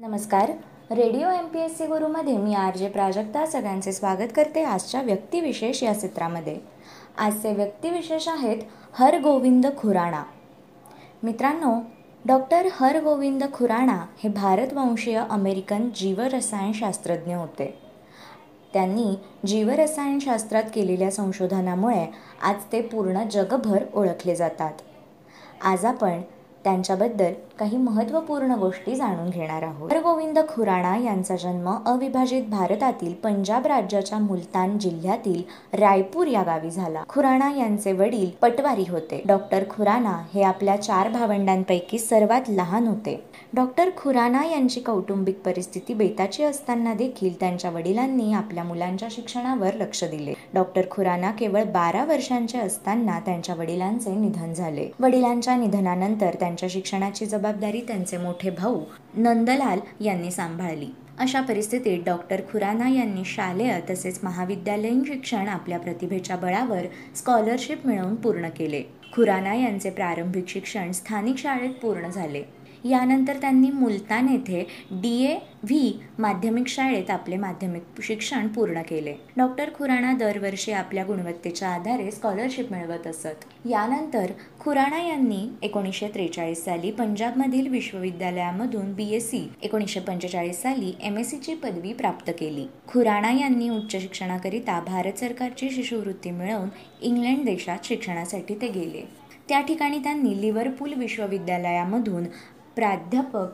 नमस्कार. Radio M P S C गुरुमध्ये मी R J Prajakta सगळ्यांचे स्वागत करते आजच्या व्यक्तिविशेष या चित्रामध्ये. आजचे व्यक्तिविशेष आहेत हरगोविंद खुराणा. मित्रांनो डॉक्टर हरगोविंद खुराणा हे भारतवंशीय अमेरिकन जीवरसायनशास्त्रज्ञ होते. त्यांनी जीवरसायनशास्त्रात केलेल्या संशोधनामुळे आज ते पूर्ण जगभर ओळखले जातात. आज आपण त्यांच्याबद्दल काही महत्त्वपूर्ण गोष्टी जाणून घेणार आहोत. हरगोविंद खुराणा यांचा जन्म अविभाजित भारतातील पंजाब राज्याच्या मुलतान जिल्ह्यातील रायपूर या गावी झाला. खुराणा यांचे वडील पटवारी होते. डॉक्टर खुराणा हे आपल्या चार भावंडांपैकी सर्वात लहान होते. डॉक्टर खुराना यांची कौटुंबिक परिस्थिती बेताची असताना देखील त्यांच्या वडिलांनी आपल्या मुलांच्या शिक्षणावर लक्ष दिले. डॉक्टर खुराना केवळ बारा वर्षांचे असताना त्यांच्या वडिलांचे निधन झाले. वडिलांच्या निधनानंतर त्यांच्या शिक्षणाची जबाबदारी जबाबदारी त्यांचे मोठे भाऊ नंदलाल यांनी सांभाळली. अशा परिस्थितीत डॉक्टर खुराना यांनी शालेय तसेच महाविद्यालयीन शिक्षण आपल्या प्रतिभेच्या बळावर स्कॉलरशिप मिळवून पूर्ण केले. खुराना यांचे प्रारंभिक शिक्षण स्थानिक शाळेत पूर्ण झाले. यानंतर त्यांनी मुलतान येथे डी ए व्ही माध्यमिक शाळेत आपले माध्यमिक शिक्षण पूर्ण केले. डॉक्टर खुराणा दरवर्षी आपल्या गुणवत्तेच्या आधारे स्कॉलरशिप मिळवत असत. यानंतर खुराणा यांनी एकोणीसशे त्रेचाळीस साली पंजाबमधील विश्वविद्यालयामधून बी एस सी एकोणीसशे पंचेचाळीस साली एम एस सीची पदवी प्राप्त केली. खुराणा यांनी उच्च शिक्षणाकरिता भारत सरकारची शिष्यवृत्ती मिळवून इंग्लंड देशात शिक्षणासाठी ते गेले. त्या ठिकाणी त्यांनी लिव्हरपूल विश्वविद्यालयामधून प्राध्यापक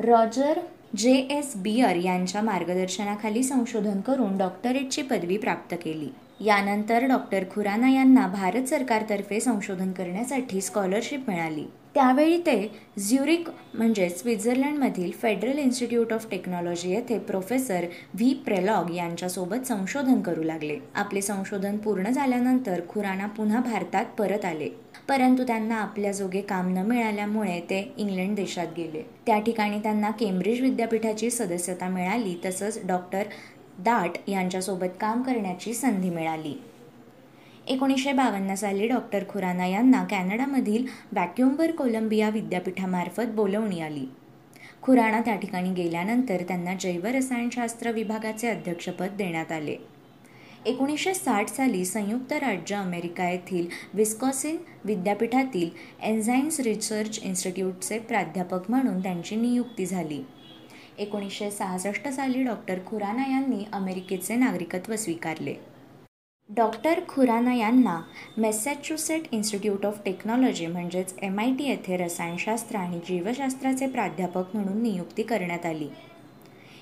रॉजर जे एस बियर यांच्या मार्गदर्शनाखाली संशोधन करून डॉक्टरेटची पदवी प्राप्त केली. यानंतर डॉक्टर खुराना यांना भारत सरकारतर्फे संशोधन करण्यासाठी स्कॉलरशिप मिळाली. त्यावेळी ते झ्युरिक म्हणजे स्वित्झर्लंडमधील फेडरल इन्स्टिट्यूट ऑफ टेक्नॉलॉजी येथे प्रोफेसर व्ही. प्रेलॉग यांच्यासोबत संशोधन करू लागले. आपले संशोधन पूर्ण झाल्यानंतर खुराना पुन्हा भारतात परत आले. परंतु त्यांना आपल्या जोगे काम न मिळाल्यामुळे ते इंग्लंड देशात गेले. त्या ठिकाणी त्यांना केम्ब्रिज विद्यापीठाची सदस्यता मिळाली तसंच डॉक्टर दाट यांच्यासोबत काम करण्याची संधी मिळाली. एकोणीसशे बावन्न साली डॉक्टर खुराना यांना कॅनडामधील वॅक्युमबर कोलंबिया विद्यापीठामार्फत बोलवणी आली. खुराणा त्या ठिकाणी गेल्यानंतर त्यांना जैवरसायनशास्त्र विभागाचे अध्यक्षपद देण्यात आले. एकोणीसशे साठ साली संयुक्त राज्य अमेरिका येथील विस्कॉसिन विद्यापीठातील एन्झाईन्स रिसर्च इन्स्टिट्यूटचे प्राध्यापक म्हणून त्यांची नियुक्ती झाली. एकोणीसशे सहासष्ट साली डॉक्टर खुराना यांनी अमेरिकेचे नागरिकत्व स्वीकारले. डॉक्टर खुराना यांना मॅसॅच्युसेट इन्स्टिट्यूट ऑफ टेक्नॉलॉजी म्हणजेच एम आय टी येथे रसायनशास्त्र आणि जीवशास्त्राचे प्राध्यापक म्हणून नियुक्ती करण्यात आली.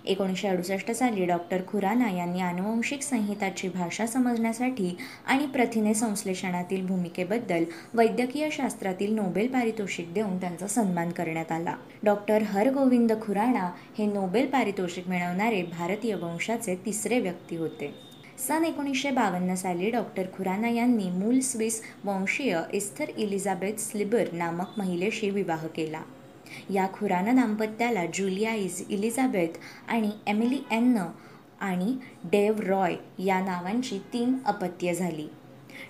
एकोणीसशे अडुसष्ट साली डॉक्टर खुराना यांनी आनुवंशिक संहिताची भाषा समजण्यासाठी आणि प्रथिने संश्लेषणातील भूमिकेबद्दल वैद्यकीय शास्त्रातील नोबेल पारितोषिक देऊन त्यांचा सन्मान करण्यात आला. डॉक्टर हरगोविंद खुराणा हे नोबेल पारितोषिक मिळवणारे भारतीय वंशाचे तिसरे व्यक्ती होते. सन एकोणीसशे बावन्न साली डॉक्टर खुराना यांनी मूल स्विस वंशीय इस्थर इलिझाबेथ स्लिबर नामक महिलेशी विवाह केला. या खुराना दाम्पत्याला जुलिया इज इलिझाबेथ आणि एमिली एन्न आणि डेव रॉय या नावांची तीन अपत्य झाली.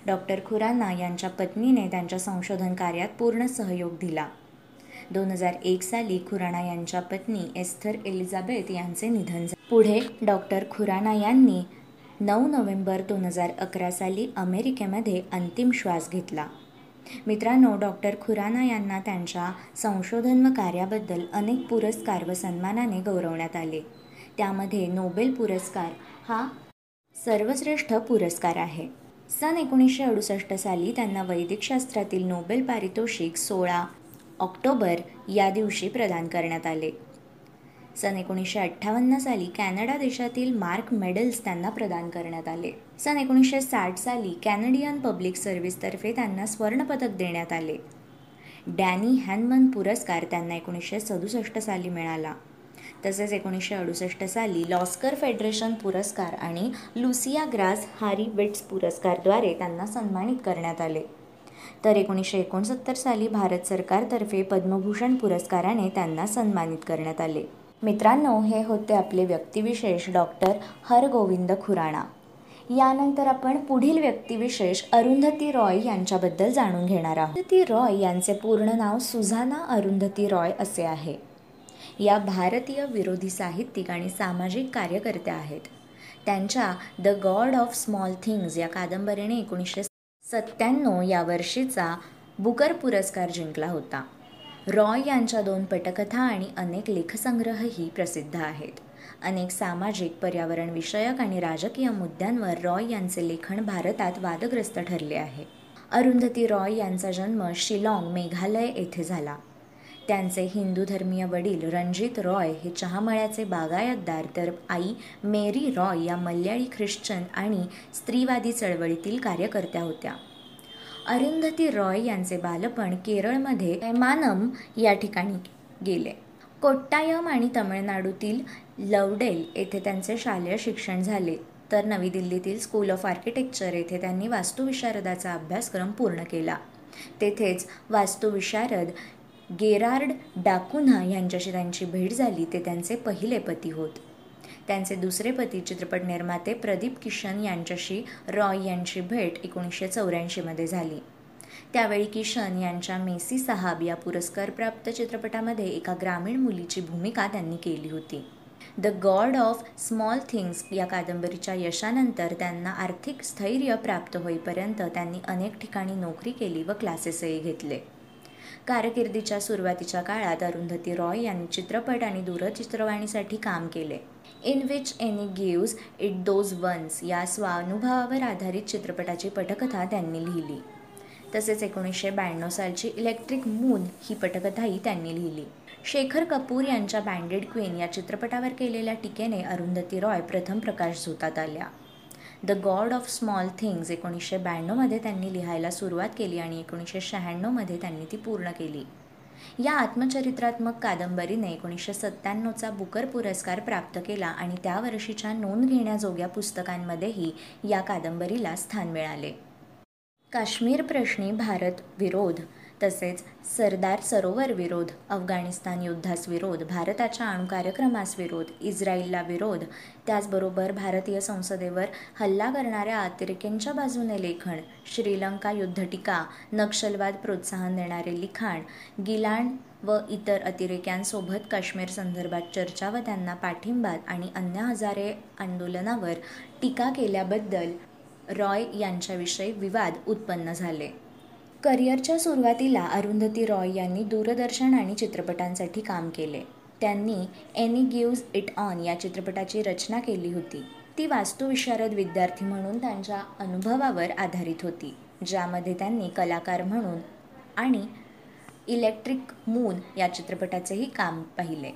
डॉक्टर खुराना यांच्या पत्नीने त्यांच्या संशोधन कार्यात पूर्ण सहयोग दिला. दोन हजार एक साली खुराना यांच्या पत्नी एस्थर एलिझाबेथ यांचे निधन झाले. पुढे डॉक्टर खुराना यांनी नऊ नोव्हेंबर दोन हजार अकरा साली अमेरिकेमध्ये अंतिम श्वास घेतला. मित्रांनो डॉक्टर खुराना यांना त्यांच्या संशोधन व कार्याबद्दल अनेक पुरस्कार व सन्मानाने गौरवण्यात आले. त्यामध्ये नोबेल पुरस्कार हा सर्वश्रेष्ठ पुरस्कार आहे. सन एकोणीसशे अडुसष्ट साली त्यांना वैदिकशास्त्रातील नोबेल पारितोषिक सोळा ऑक्टोबर या दिवशी प्रदान करण्यात आले. सन एकोणीसशे अठ्ठावन्न साली कॅनडा देशातील मार्क मेडल्स त्यांना प्रदान करण्यात आले. सन एकोणीसशे साठ साली कॅनडियन पब्लिक सर्व्हिसतर्फे त्यांना स्वर्णपदक देण्यात आले. डॅनी हॅनमन पुरस्कार त्यांना एकोणीसशे सदुसष्ट साली मिळाला. तसेच एकोणीसशे अडुसष्ट साली लॉस्कर फेडरेशन पुरस्कार आणि लुसिया ग्रास हारी विट्स पुरस्कारद्वारे त्यांना सन्मानित करण्यात आले. तर एकोणीसशे एकोणसत्तर साली भारत सरकारतर्फे पद्मभूषण पुरस्काराने त्यांना सन्मानित करण्यात आले. मित्रांनो हे होते आपले व्यक्तिविशेष डॉक्टर हरगोविंद खुराणा. यानंतर आपण पुढील व्यक्तिविशेष अरुंधती रॉय यांच्याबद्दल जाणून घेणार आहोत. अरुंधती रॉय यांचे पूर्ण नाव सुझाना अरुंधती रॉय असे आहे. या भारतीय विरोधी साहित्यिक आणि सामाजिक कार्यकर्त्या आहेत. त्यांच्या the God of Small Things या कादंबरीने एकोणीसशे सत्त्याण्णव या वर्षीचा बुकर पुरस्कार जिंकला होता. रॉय यांच्या दोन पटकथा आणि अनेक लेखसंग्रहही प्रसिद्ध आहेत. अनेक सामाजिक पर्यावरणविषयक आणि राजकीय मुद्द्यांवर रॉय यांचे लेखन भारतात वादग्रस्त ठरले आहे. अरुंधती रॉय यांचा जन्म शिलाँग मेघालय येथे झाला. त्यांचे हिंदू धर्मीय वडील रणजित रॉय हे चहामळ्याचे बागायतदार तर आई मेरी रॉय या मल्याळी ख्रिश्चन आणि स्त्रीवादी चळवळीतील कार्यकर्त्या होत्या. अरुंधती रॉय यांचे बालपण केरळमध्ये मानम या ठिकाणी गेले. कोट्टायम आणि तमिळनाडूतील लवडेल येथे त्यांचे शालेय शिक्षण झाले. तर नवी दिल्लीतील स्कूल ऑफ आर्किटेक्चर येथे त्यांनी वास्तुविशारदाचा अभ्यासक्रम पूर्ण केला. तेथेच वास्तुविशारद गेरार्ड डाकुन्हा यांच्याशी त्यांची भेट झाली. ते त्यांचे पहिले पती होत. त्यांचे दुसरे पती चित्रपट निर्माते प्रदीप किशन यांच्याशी रॉय यांची भेट एकोणीसशे चौऱ्याऐंशीमध्ये झाली. त्यावेळी किशन यांच्या मेसी साहाब या पुरस्कारप्राप्त चित्रपटामध्ये एका ग्रामीण मुलीची भूमिका त्यांनी केली होती. The God of Small Things या कादंबरीच्या यशानंतर त्यांना आर्थिक स्थैर्य प्राप्त होईपर्यंत त्यांनी अनेक ठिकाणी नोकरी केली व क्लासेसही घेतले. कारकिर्दीच्या सुरुवातीच्या काळात अरुंधती रॉय यांनी चित्रपट आणि दूरचित्रवाणीसाठी काम केले. In which Annie gives it those ones या स्वानुभवावर आधारित चित्रपटाची पटकथा त्यांनी लिहिली. तसेच एकोणीसशे ब्याण्णव सालची इलेक्ट्रिक मून ही पटकथाही त्यांनी लिहिली. शेखर कपूर यांच्या बँडेड क्वीन या चित्रपटावर केलेल्या टीकेने अरुंधती रॉय प्रथम प्रकाश झोतात आल्या. The God of Small Things एकोणीसशे ब्याण्णवमध्ये त्यांनी लिहायला सुरुवात केली आणि एकोणीसशे शहाण्णवमध्ये त्यांनी ती पूर्ण केली. या आत्मचरित्रात्मक कादंबरीने एकोणीसशे सत्त्याण्णवचा बुकर पुरस्कार प्राप्त केला आणि त्या वर्षीच्या नोंद घेण्याजोग्या पुस्तकांमध्येही या कादंबरीला स्थान मिळाले. काश्मीर प्रश्नी भारत विरोध तसेच सरदार सरोवर विरोध अफगाणिस्तान युद्धास विरोध भारताच्या अणुकार्यक्रमास विरोध इस्रायलला विरोध त्याचबरोबर भारतीय संसदेवर हल्ला करणाऱ्या अतिरेक्यांच्या बाजूने लेखन श्रीलंका युद्धटीका नक्षलवाद प्रोत्साहन देणारे लिखाण गिलाण व इतर अतिरेक्यांसोबत काश्मीर संदर्भात चर्चा व त्यांना पाठिंबा आणि अन्य हजारे आंदोलनावर टीका केल्याबद्दल रॉय यांच्याविषयी विवाद उत्पन्न झाले. करिअरच्या सुरुवातीला अरुंधती रॉय यांनी दूरदर्शन आणि चित्रपटांसाठी काम केले. त्यांनी एनी गिव्ज इट ऑन या चित्रपटाची रचना केली होती. ती वास्तुविशारद विद्यार्थी म्हणून त्यांच्या अनुभवावर आधारित होती ज्यामध्ये त्यांनी कलाकार म्हणून आणि इलेक्ट्रिक मून या चित्रपटाचेही काम पाहिले.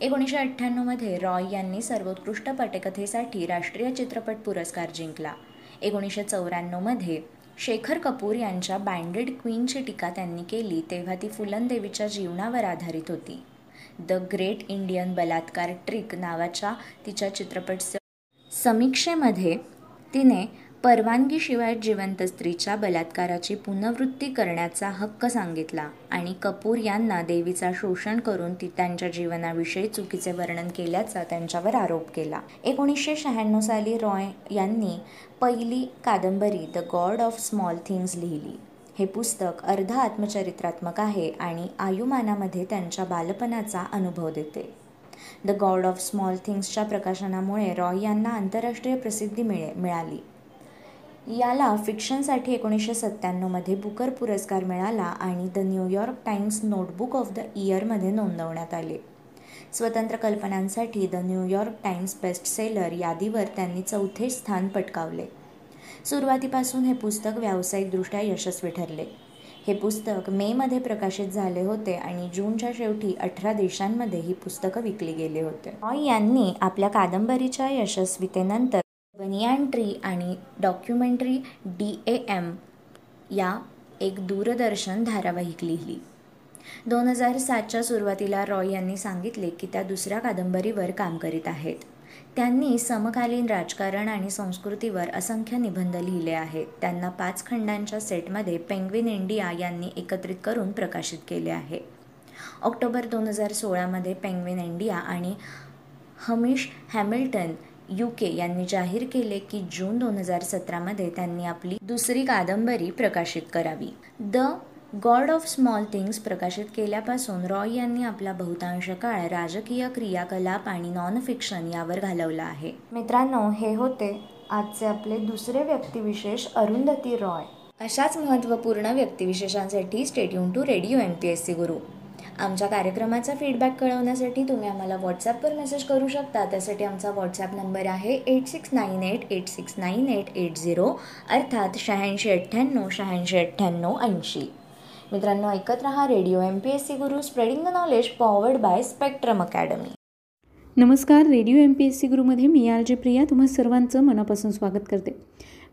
एकोणीसशे अठ्ठ्याण्णवमध्ये रॉय यांनी सर्वोत्कृष्ट पटकथेसाठी राष्ट्रीय चित्रपट पुरस्कार जिंकला. एकोणीसशे चौऱ्याण्णवमध्ये शेखर कपूर यांच्या बँडेड क्वीनची टीका त्यांनी केली तेव्हा ती फुलनदेवीच्या जीवनावर आधारित होती. द ग्रेट इंडियन बलात्कार ट्रिक नावाच्या तिच्या चित्रपट समीक्षेमध्ये तिने परवानगीशिवाय जिवंत स्त्रीच्या बलात्काराची पुनर्वृत्ती करण्याचा हक्क सांगितला आणि कपूर यांना देवीचा शोषण करून ती त्यांच्या जीवनाविषयी चुकीचे वर्णन केल्याचा त्यांच्यावर आरोप केला. एकोणीसशे शहाण्णव साली रॉय यांनी पहिली कादंबरी the God of Small Things लिहिली. हे पुस्तक अर्ध आत्मचरित्रात्मक आहे आणि आयुमानामध्ये त्यांच्या बालपणाचा अनुभव देते. द गॉड ऑफ स्मॉल थिंग्सच्या प्रकाशनामुळे रॉय यांना आंतरराष्ट्रीय प्रसिद्धी मिळे मिळाली. याला फिक्शनसाठी एकोणीसशे सत्त्याण्णवमध्ये बुकर पुरस्कार मिळाला आणि the New York Times notebook of the इयरमध्ये नोंदवण्यात आले. स्वतंत्र कल्पनांसाठी the New York Times best seller यादीवर त्यांनी चौथे स्थान पटकावले. सुरुवातीपासून हे पुस्तक व्यावसायिकदृष्ट्या यशस्वी ठरले. हे पुस्तक मेमध्ये प्रकाशित झाले होते आणि जूनच्या शेवटी अठरा देशांमध्ये ही पुस्तकं विकली गेले होते. रॉय यांनी आपल्या कादंबरीच्या यशस्वीतेनंतर बनियान ट्री आणि डॉक्युमेंटरी डी ए एम या एक दूरदर्शन धारावाहिक लिहिली. दोन हजार सातच्या सुरुवातीला रॉय यांनी सांगितले की त्या दुसऱ्या कादंबरीवर काम करीत आहेत. त्यांनी समकालीन राजकारण आणि संस्कृतीवर असंख्य निबंध लिहिले आहेत. त्यांना पाच खंडांच्या सेटमध्ये पेंग्विन इंडिया यांनी एकत्रित करून प्रकाशित केले आहे. ऑक्टोबर दोन हजार सोळामध्ये पेंग्विन इंडिया आणि हमिश हॅमिल्टन यू के यांनी जाहीर केले की जून दोन हजार सतरामध्ये त्यांनी आपली दुसरी कादंबरी प्रकाशित करावी. The God of Small Things प्रकाशित केल्यापासून रॉय यांनी आपला बहुतांश काळ राजकीय क्रियाकलाप आणि नॉन फिक्शन यावर घालवला आहे. मित्रांनो हे होते आजचे आपले दुसरे व्यक्तिविशेष अरुंधती रॉय. अशाच महत्त्वपूर्ण व्यक्तिविशेषांसाठी stay tuned to radio M P S C Guru आमच्या कार्यक्रमाचा फीडबॅक कळवण्यासाठी तुम्ही आम्हाला व्हॉट्सॲपवर मेसेज करू शकता. त्यासाठी आमचा व्हॉट्सॲप नंबर आहे eight six nine eight eight six nine eight eight zero अर्थात शहाऐंशी अठ्ठ्याण्णव शहाऐंशी अठ्ठ्याण्णव ऐंशी. मित्रांनो ऐकत रहा radio M P S C Guru spreading the knowledge powered by Spectrum academy नमस्कार radio M P S C गुरुमध्ये मी आर जे प्रिया तुम्हा सर्वांचं मनापासून स्वागत करते.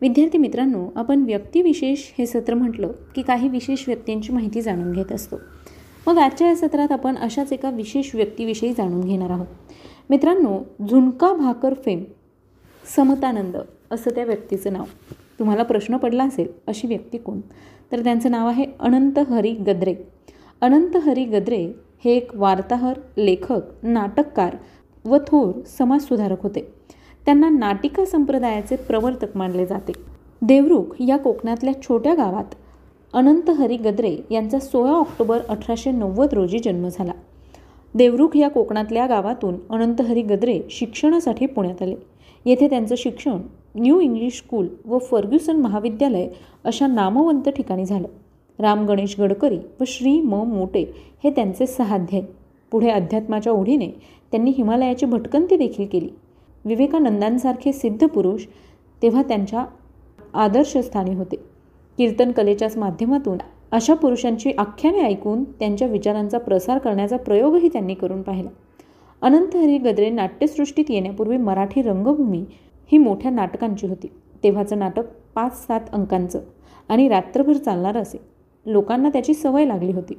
विद्यार्थी मित्रांनो आपण व्यक्तिविशेष हे सत्र म्हटलं की काही विशेष व्यक्तींची माहिती जाणून घेत असतो. मग आजच्या या सत्रात आपण अशाच एका विशेष व्यक्तीविषयी जाणून घेणार आहोत. मित्रांनो झुणका भाकर फेम समतानंद असं त्या व्यक्तीचं नाव. तुम्हाला प्रश्न पडला असेल अशी व्यक्ती कोण? तर त्यांचं नाव आहे अनंत हरी गद्रे. अनंत हरी गद्रे हे एक वार्ताहर लेखक नाटककार व थोर समाजसुधारक होते. त्यांना नाटिका संप्रदायाचे प्रवर्तक मानले जाते. देवरुख या कोकणातल्या छोट्या गावात अनंत हरी गद्रे यांचा सोळा ऑक्टोबर अठराशे नव्वद रोजी जन्म झाला. देवरुख या कोकणातल्या गावातून अनंत हरी गद्रे शिक्षणासाठी पुण्यात आले. येथे त्यांचं शिक्षण न्यू इंग्लिश स्कूल व फर्ग्युसन महाविद्यालय अशा नामवंत ठिकाणी झालं. राम गणेश गडकरी व श्री म मोटे हे त्यांचे सहाध्याय पुढे अध्यात्माच्या ओढीने त्यांनी हिमालयाची भटकंती देखील केली. विवेकानंदांसारखे सिद्ध पुरुष तेव्हा त्यांच्या आदर्शस्थानी होते. कीर्तन कलेच्याच माध्यमातून अशा पुरुषांची आख्याने ऐकून त्यांच्या विचारांचा प्रसार करण्याचा प्रयोगही त्यांनी करून पाहिला. अनंत हरी गद्रे नाट्यसृष्टीत येण्यापूर्वी मराठी रंगभूमी ही मोठ्या नाटकांची होती. तेव्हाचं नाटक पाच सात अंकांचं आणि रात्रभर चालणारं असे. लोकांना त्याची सवय लागली होती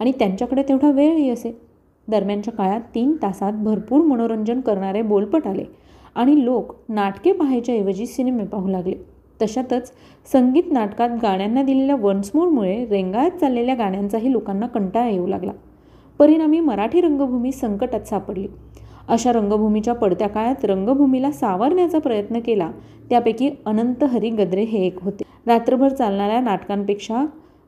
आणि त्यांच्याकडे तेवढा वेळही असे. दरम्यानच्या काळात तीन तासात भरपूर मनोरंजन करणारे बोलपट आले आणि लोक नाटके पाहायच्या ऐवजी सिनेमे पाहू लागले. तशातच संगीत नाटकात गाण्यांना दिलेल्या वन्समोरमुळे रेंगाळत चाललेल्या गाण्यांचाही लोकांना कंटाळा येऊ लागला. परिणामी मराठी रंगभूमी संकटात सापडली. अशा रंगभूमीच्या पडत्या काळात रंगभूमीला सावरण्याचा प्रयत्न केला त्यापैकी अनंत हरी गद्रे हे एक होते. रात्रभर चालणाऱ्या नाटकांपेक्षा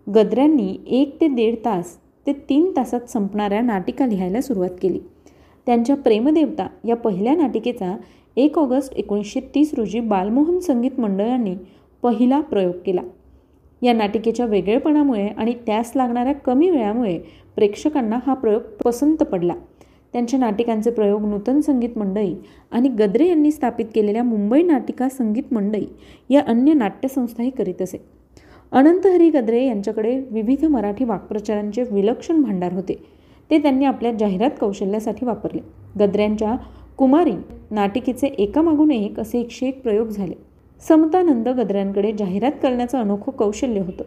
गद्र्यांनी एक ते दीड तास ते तीन तासात संपणाऱ्या नाटिका लिहायला सुरुवात केली. त्यांच्या प्रेमदेवता या पहिल्या नाटिकेचा एक ऑगस्ट एकोणीसशे तीस रोजी बालमोहन संगीत मंडळांनी पहिला प्रयोग केला. या नाटिकेच्या वेगळेपणामुळे आणि त्यास लागणाऱ्या कमी वेळामुळे प्रेक्षकांना हा प्रयोग पसंत पडला. त्यांच्या नाटिकांचे प्रयोग नूतन संगीत मंडळी आणि गद्रे यांनी स्थापित केलेल्या मुंबई नाटिका संगीत मंडळी या अन्य नाट्यसंस्थाही करीत असे. अनंत हरी गद्रे यांच्याकडे विविध मराठी वाक्प्रचारांचे विलक्षण भांडार होते. ते त्यांनी आपल्या जाहिरात कौशल्यासाठी वापरले. गद्र्यांच्या कुमारी नाटिकेचे एकामागून एक असे एकशे एक प्रयोग झाले? समतानंद गद्र्यांकडे जाहिरात करण्याचं अनोखं कौशल्य होतं.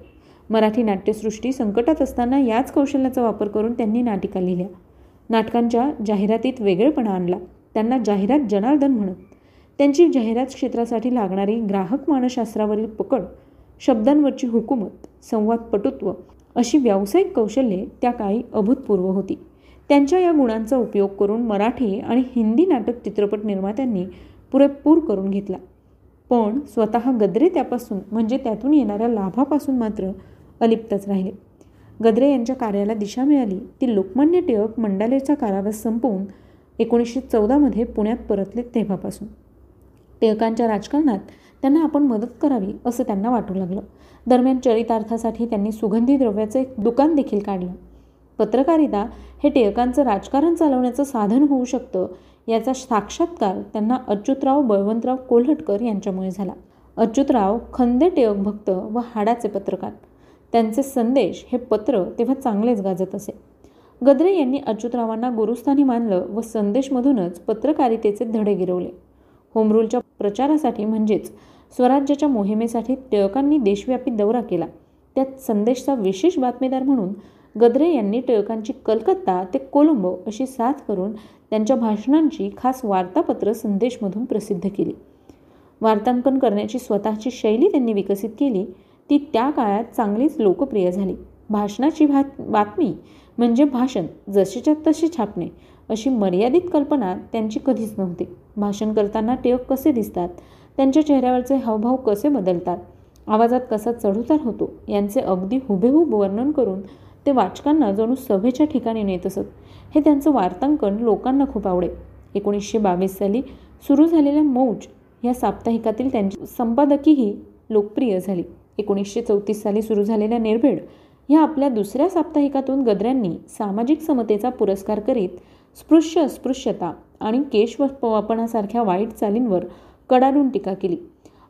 मराठी नाट्यसृष्टी संकटात असताना याच कौशल्याचा वापर करून त्यांनी नाटिका लिहिल्या. नाटकांच्या जाहिरातीत वेगळेपणा आणला. त्यांना जाहिरात जनार्दन म्हणत. त्यांची जाहिरात क्षेत्रासाठी लागणारी ग्राहक मानशास्त्रावरील पकड शब्दांवरची हुकूमत संवाद पटुत्व अशी व्यावसायिक कौशल्ये त्या काळी अभूतपूर्व होती. त्यांच्या या गुणांचा उपयोग करून मराठी आणि हिंदी नाटक चित्रपट निर्मात्यांनी पुरेपूर करून घेतला. पण स्वतः गद्रे त्यापासून म्हणजे त्यातून येणाऱ्या लाभापासून मात्र अलिप्तच राहिले. गद्रे यांच्या कार्याला दिशा मिळाली ती लोकमान्य टिळक मंडालेचा कारावास संपवून एकोणीसशे चौदामध्ये पुण्यात परतले तेव्हापासून. टिळकांच्या राजकारणात त्यांना आपण मदत करावी असं त्यांना वाटू लागलं. दरम्यान चरितार्थासाठी त्यांनी सुगंधी द्रव्याचं एक दुकान देखील काढलं. पत्रकारिता हे टिळकांचं राजकारण चालवण्याचं साधन होऊ शकतं याचा साक्षात्कार त्यांना अच्युतराव बळवंतराव कोल्हटकर यांच्यामुळे झाला. अच्युतराव खंदे टिळक भक्त व हाडाचे पत्रकार. त्यांचे संदेश हे पत्र तेव्हा चांगलेच गाजत असे. गद्रे यांनी अच्युतरावांना गुरुस्थानी मानलं व संदेशमधूनच पत्रकारितेचे धडे गिरवले. होमरूलच्या प्रचारासाठी म्हणजेच स्वराज्याच्या मोहिमेसाठी टिळकांनी देशव्यापी दौरा केला. त्यात संदेशचा विशेष बातमीदार म्हणून गद्रे यांनी टिळकांची कलकत्ता ते कोलंबो अशी साथ करून त्यांच्या भाषणांची खास वार्तापत्र संदेशमधून प्रसिद्ध केली. वार्तांकन करण्याची स्वतःची शैली त्यांनी विकसित केली. ती त्या काळात चांगलीच लोकप्रिय झाली. भाषणाची भात बातमी म्हणजे भाषण जशीच्या तसे छापणे अशी मर्यादित कल्पना त्यांची कधीच नव्हती. भाषण करताना टिळक कसे दिसतात? त्यांच्या चेहऱ्यावरचे हावभाव कसे बदलतात? आवाजात कसा चढउतार होतो? यांचे अगदी हुबेहूब वर्णन करून ते वाचकांना जणू सभेच्या ठिकाणी नेत असत. हे त्यांचं वार्तांकन लोकांना खूप आवडे. एकोणीसशे बावीस साली सुरू झालेल्या मौज या साप्ताहिकातील त्यांची संपादकीही लोकप्रिय झाली. एकोणीसशे चौतीस साली सुरू झालेल्या निर्भेड ह्या आपल्या दुसऱ्या साप्ताहिकातून गद्र्यांनी सामाजिक समतेचा पुरस्कार करीत स्पृश्य अस्पृश्यता आणि केशवपणासारख्या वाईट चालींवर कडाडून टीका केली.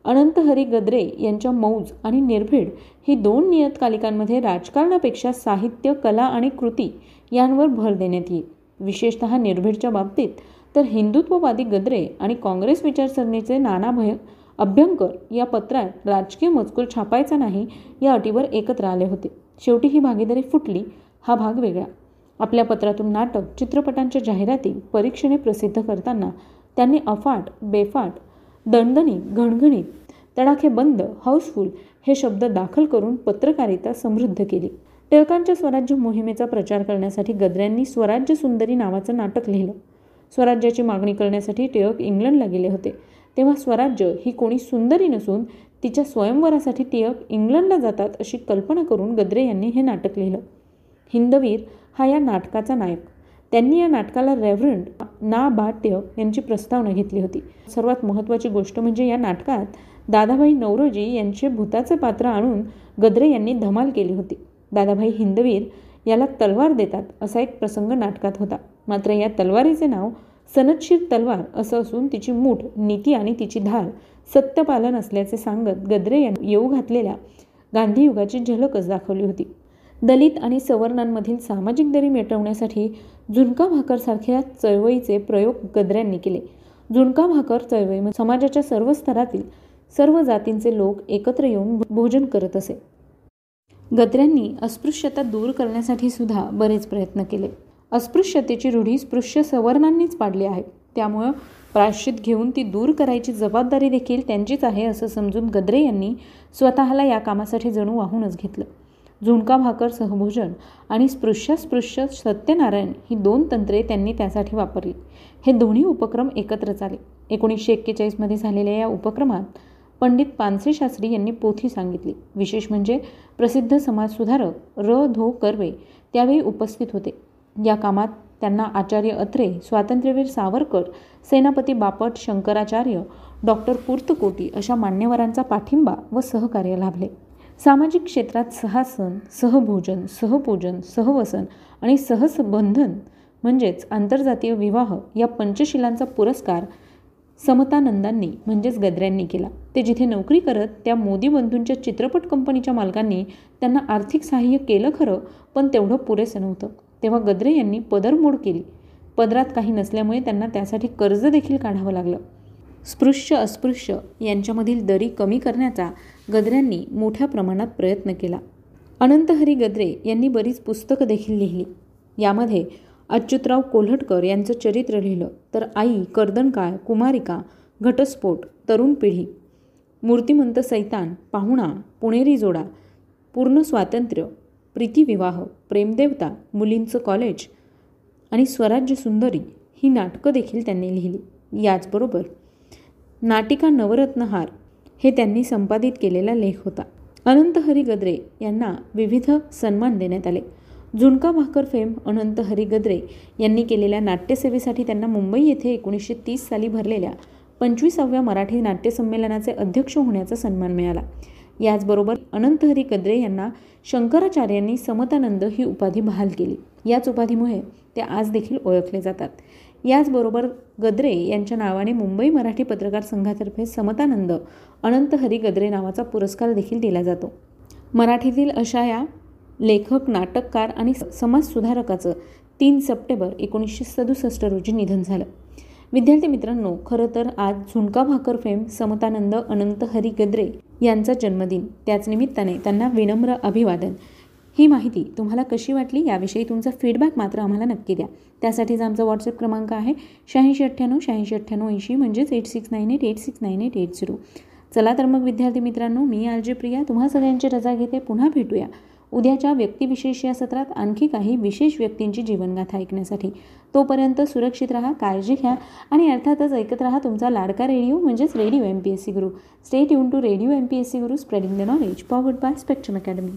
अनंत हरी गद्रे यांच्या मौज आणि निर्भीड ही दोन नियतकालिकांमध्ये राजकारणापेक्षा साहित्य कला आणि कृती यांवर भर देण्यात येईल. विशेषतः निर्भीडच्या बाबतीत तर हिंदुत्ववादी गद्रे आणि काँग्रेस विचारसरणीचे नाना भय अभ्यंकर या पत्रात राजकीय मजकूर छापायचा नाही या अटीवर एकत्र आले होते. शेवटी ही भागीदारी फुटली हा भाग वेगळा. आपल्या पत्रातून नाटक चित्रपटांच्या जाहिराती परीक्षेने प्रसिद्ध करताना त्यांनी अफाट बेफाट दणदणीत घणघणीत तडाखे बंद हाऊसफुल हे शब्द दाखल करून पत्रकारिता समृद्ध केली. टिळकांच्या स्वराज्य मोहिमेचा प्रचार करण्यासाठी गद्र्यांनी स्वराज्य सुंदरी नावाचं नाटक लिहिलं. स्वराज्याची मागणी करण्यासाठी टिळक इंग्लंडला गेले होते. तेव्हा स्वराज्य ही कोणी सुंदरी नसून तिच्या स्वयंवरासाठी टिळक इंग्लंडला जातात अशी कल्पना करून गद्रे यांनी हे नाटक लिहिलं. हिंदवीर हा या नाटकाचा नायक. त्यांनी या नाटकाला रेव्हरंड ना भाट्य यांची प्रस्तावना घेतली होती. सर्वात महत्त्वाची गोष्ट म्हणजे या नाटकात दादाभाई नवरोजी यांचे भूताचे पात्र आणून गद्रे यांनी धमाल केली होती. दादाभाई हिंदवीर याला तलवार देतात असा एक प्रसंग नाटकात होता. मात्र या तलवारीचे नाव सनदशीर तलवार असं असून तिची मूठ नीती आणि तिची धार सत्यपालन असल्याचे सांगत गद्रे यांनी येऊ घातलेल्या गांधीयुगाची झलकच दाखवली होती. दलित आणि सवर्णांमधील सामाजिक दरी मिटवण्यासाठी झुणका भाकरसारख्या चळवळीचे प्रयोग गद्र्यांनी केले. झुणका भाकर चळवळी म्हणजे समाजाच्या सर्व स्तरातील सर्व जातींचे लोक एकत्र येऊन भोजन करत असे. गद्र्यांनी अस्पृश्यता दूर करण्यासाठी सुद्धा बरेच प्रयत्न केले. अस्पृश्यतेची रूढी स्पृश्य सवर्णांनीच पाडली आहे. त्यामुळं प्राश्चित घेऊन ती दूर करायची जबाबदारी देखील त्यांचीच आहे असं समजून गद्रे यांनी स्वतःला या कामासाठी जणू वाहूनच घेतलं. झुणका भाकर सहभोजन आणि स्पृश्यास्पृश्य सत्यनारायण ही दोन तंत्रे त्यांनी त्यासाठी वापरली. हे दोन्ही उपक्रम एकत्र चाले एकोणीसशे एक्केचाळीसमध्ये झालेल्या या उपक्रमात पंडित पानसे शास्त्री यांनी पोथी सांगितली. विशेष म्हणजे प्रसिद्ध समाजसुधारक र. धो. कर्वे त्यावेळी उपस्थित होते. या कामात त्यांना आचार्य अत्रे स्वातंत्र्यवीर सावरकर सेनापती बापट शंकराचार्य डॉक्टर पुर्तकोटी अशा मान्यवरांचा पाठिंबा व सहकार्य लाभले. सामाजिक क्षेत्रात सहासन सहभोजन सहपूजन सहवसन आणि सहसबंधन म्हणजेच आंतरजातीय विवाह या पंचशिलांचा पुरस्कार समतानंदांनी म्हणजेच गद्र्यांनी केला. ते जिथे नोकरी करत त्या मोदी बंधूंच्या चित्रपट कंपनीच्या मालकांनी त्यांना आर्थिक सहाय्य केलं खरं पण तेवढं पुरेसं नव्हतं. तेव्हा गद्रे यांनी पदरमोड केली. पदरात काही नसल्यामुळे त्यांना त्यासाठी कर्ज देखील काढावं लागलं. स्पृश्य अस्पृश्य यांच्यामधील दरी कमी करण्याचा गद्र्यांनी मोठ्या प्रमाणात प्रयत्न केला. अनंतहरी गद्रे यांनी बरीच पुस्तकं देखील लिहिली. यामध्ये अच्युतराव कोल्हटकर यांचं चरित्र लिहिलं तर आई कर्दनकाळ कुमारिका घटस्फोट तरुण पिढी मूर्तिमंत सैतान पाहुणा पुणेरी जोडा पूर्ण स्वातंत्र्य प्रीतिविवाह प्रेमदेवता मुलींचं कॉलेज आणि स्वराज्य सुंदरी ही नाटकं देखील त्यांनी लिहिली. याचबरोबर नाटिका नवरत्नहार हे त्यांनी संपादित केलेला लेख होता. अनंत हरी गद्रे यांना विविध सन्मान देण्यात आले. झुणका भाकर फेम अनंत हरी गद्रे यांनी केलेल्या नाट्यसेवेसाठी त्यांना मुंबई येथे एकोणीसशे तीस साली भरलेल्या पंचवीसाव्या मराठी नाट्यसंमेलनाचे अध्यक्ष होण्याचा सन्मान मिळाला. याचबरोबर अनंत हरी गद्रे यांना शंकराचार्यांनी समतानंद ही उपाधी बहाल केली. याच उपाधीमुळे ते आज देखील ओळखले जातात. याचबरोबर गद्रे यांच्या नावाने मुंबई मराठी पत्रकार संघातर्फे समतानंद अनंत हरी गद्रे नावाचा पुरस्कार देखील दिला जातो. मराठीतील अशा या लेखक नाटककार आणि समाजसुधारकाचं तीन सप्टेंबर एकोणीसशे सदुसष्ट रोजी निधन झालं. विद्यार्थी मित्रांनो खरं तर आज झुणका भाकर फेम समतानंद अनंत हरी गद्रे यांचा जन्मदिन. त्याच निमित्ताने त्यांना विनम्र अभिवादन. ही माहिती तुम्हाला कशी वाटली याविषयी तुमचा फीडबॅक मात्र आम्हाला नक्की द्या. त्यासाठीचा आमचा व्हॉट्सअप क्रमांक आहे शहाऐंशी अठ्ठ्याण्णव शहाऐंशी अठ्ठ्याण्णव ऐंशी म्हणजेच eight six nine eight eight six nine eight eight zero चला तर मग विद्यार्थी मित्रांनो मी आर जे प्रिया. तुम्हा सगळ्यांची रजा घेते. पुन्हा भेटूया. उद्याच्या व्यक्तिविशेष या सत्रात आणखी काही विशेष व्यक्तींची जीवनगाथा ऐकण्यासाठी. तोपर्यंत सुरक्षित राहा काळजी घ्या आणि अर्थातच ऐकत राहा तुमचा लाडका रेडिओ म्हणजेच radio M P S C Guru stay युन to radio M P S C Guru spreading the knowledge powered by Spectrum academy